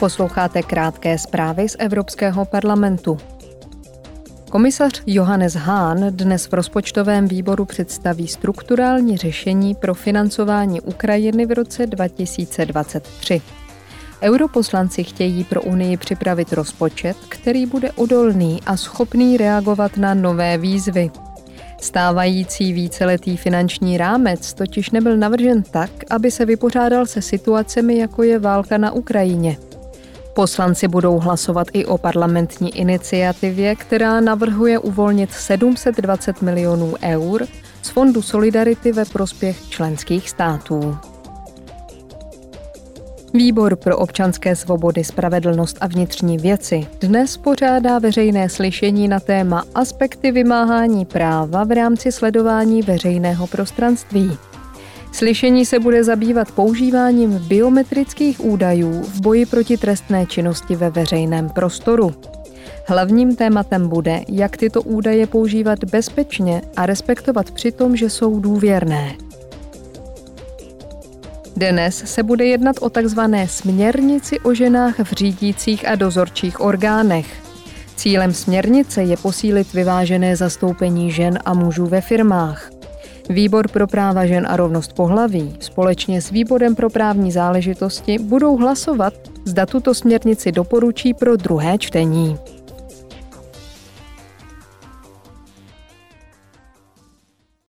Posloucháte krátké zprávy z Evropského parlamentu. Komisař Johannes Hahn dnes v rozpočtovém výboru představí strukturální řešení pro financování Ukrajiny v roce 2023. Europoslanci chtějí pro Unii připravit rozpočet, který bude odolný a schopný reagovat na nové výzvy. Stávající víceletý finanční rámec totiž nebyl navržen tak, aby se vypořádal se situacemi, jako je válka na Ukrajině. Poslanci budou hlasovat i o parlamentní iniciativě, která navrhuje uvolnit 720 milionů eur z Fondu Solidarity ve prospěch členských států. Výbor pro občanské svobody, spravedlnost a vnitřní věci dnes pořádá veřejné slyšení na téma aspekty vymáhání práva v rámci sledování veřejného prostranství. Slyšení se bude zabývat používáním biometrických údajů v boji proti trestné činnosti ve veřejném prostoru. Hlavním tématem bude, jak tyto údaje používat bezpečně a respektovat při tom, že jsou důvěrné. Dnes se bude jednat o takzvané směrnici o ženách v řídících a dozorčích orgánech. Cílem směrnice je posílit vyvážené zastoupení žen a mužů ve firmách. Výbor pro práva žen a rovnost pohlaví společně s Výborem pro právní záležitosti budou hlasovat, zda tuto směrnici doporučí pro druhé čtení.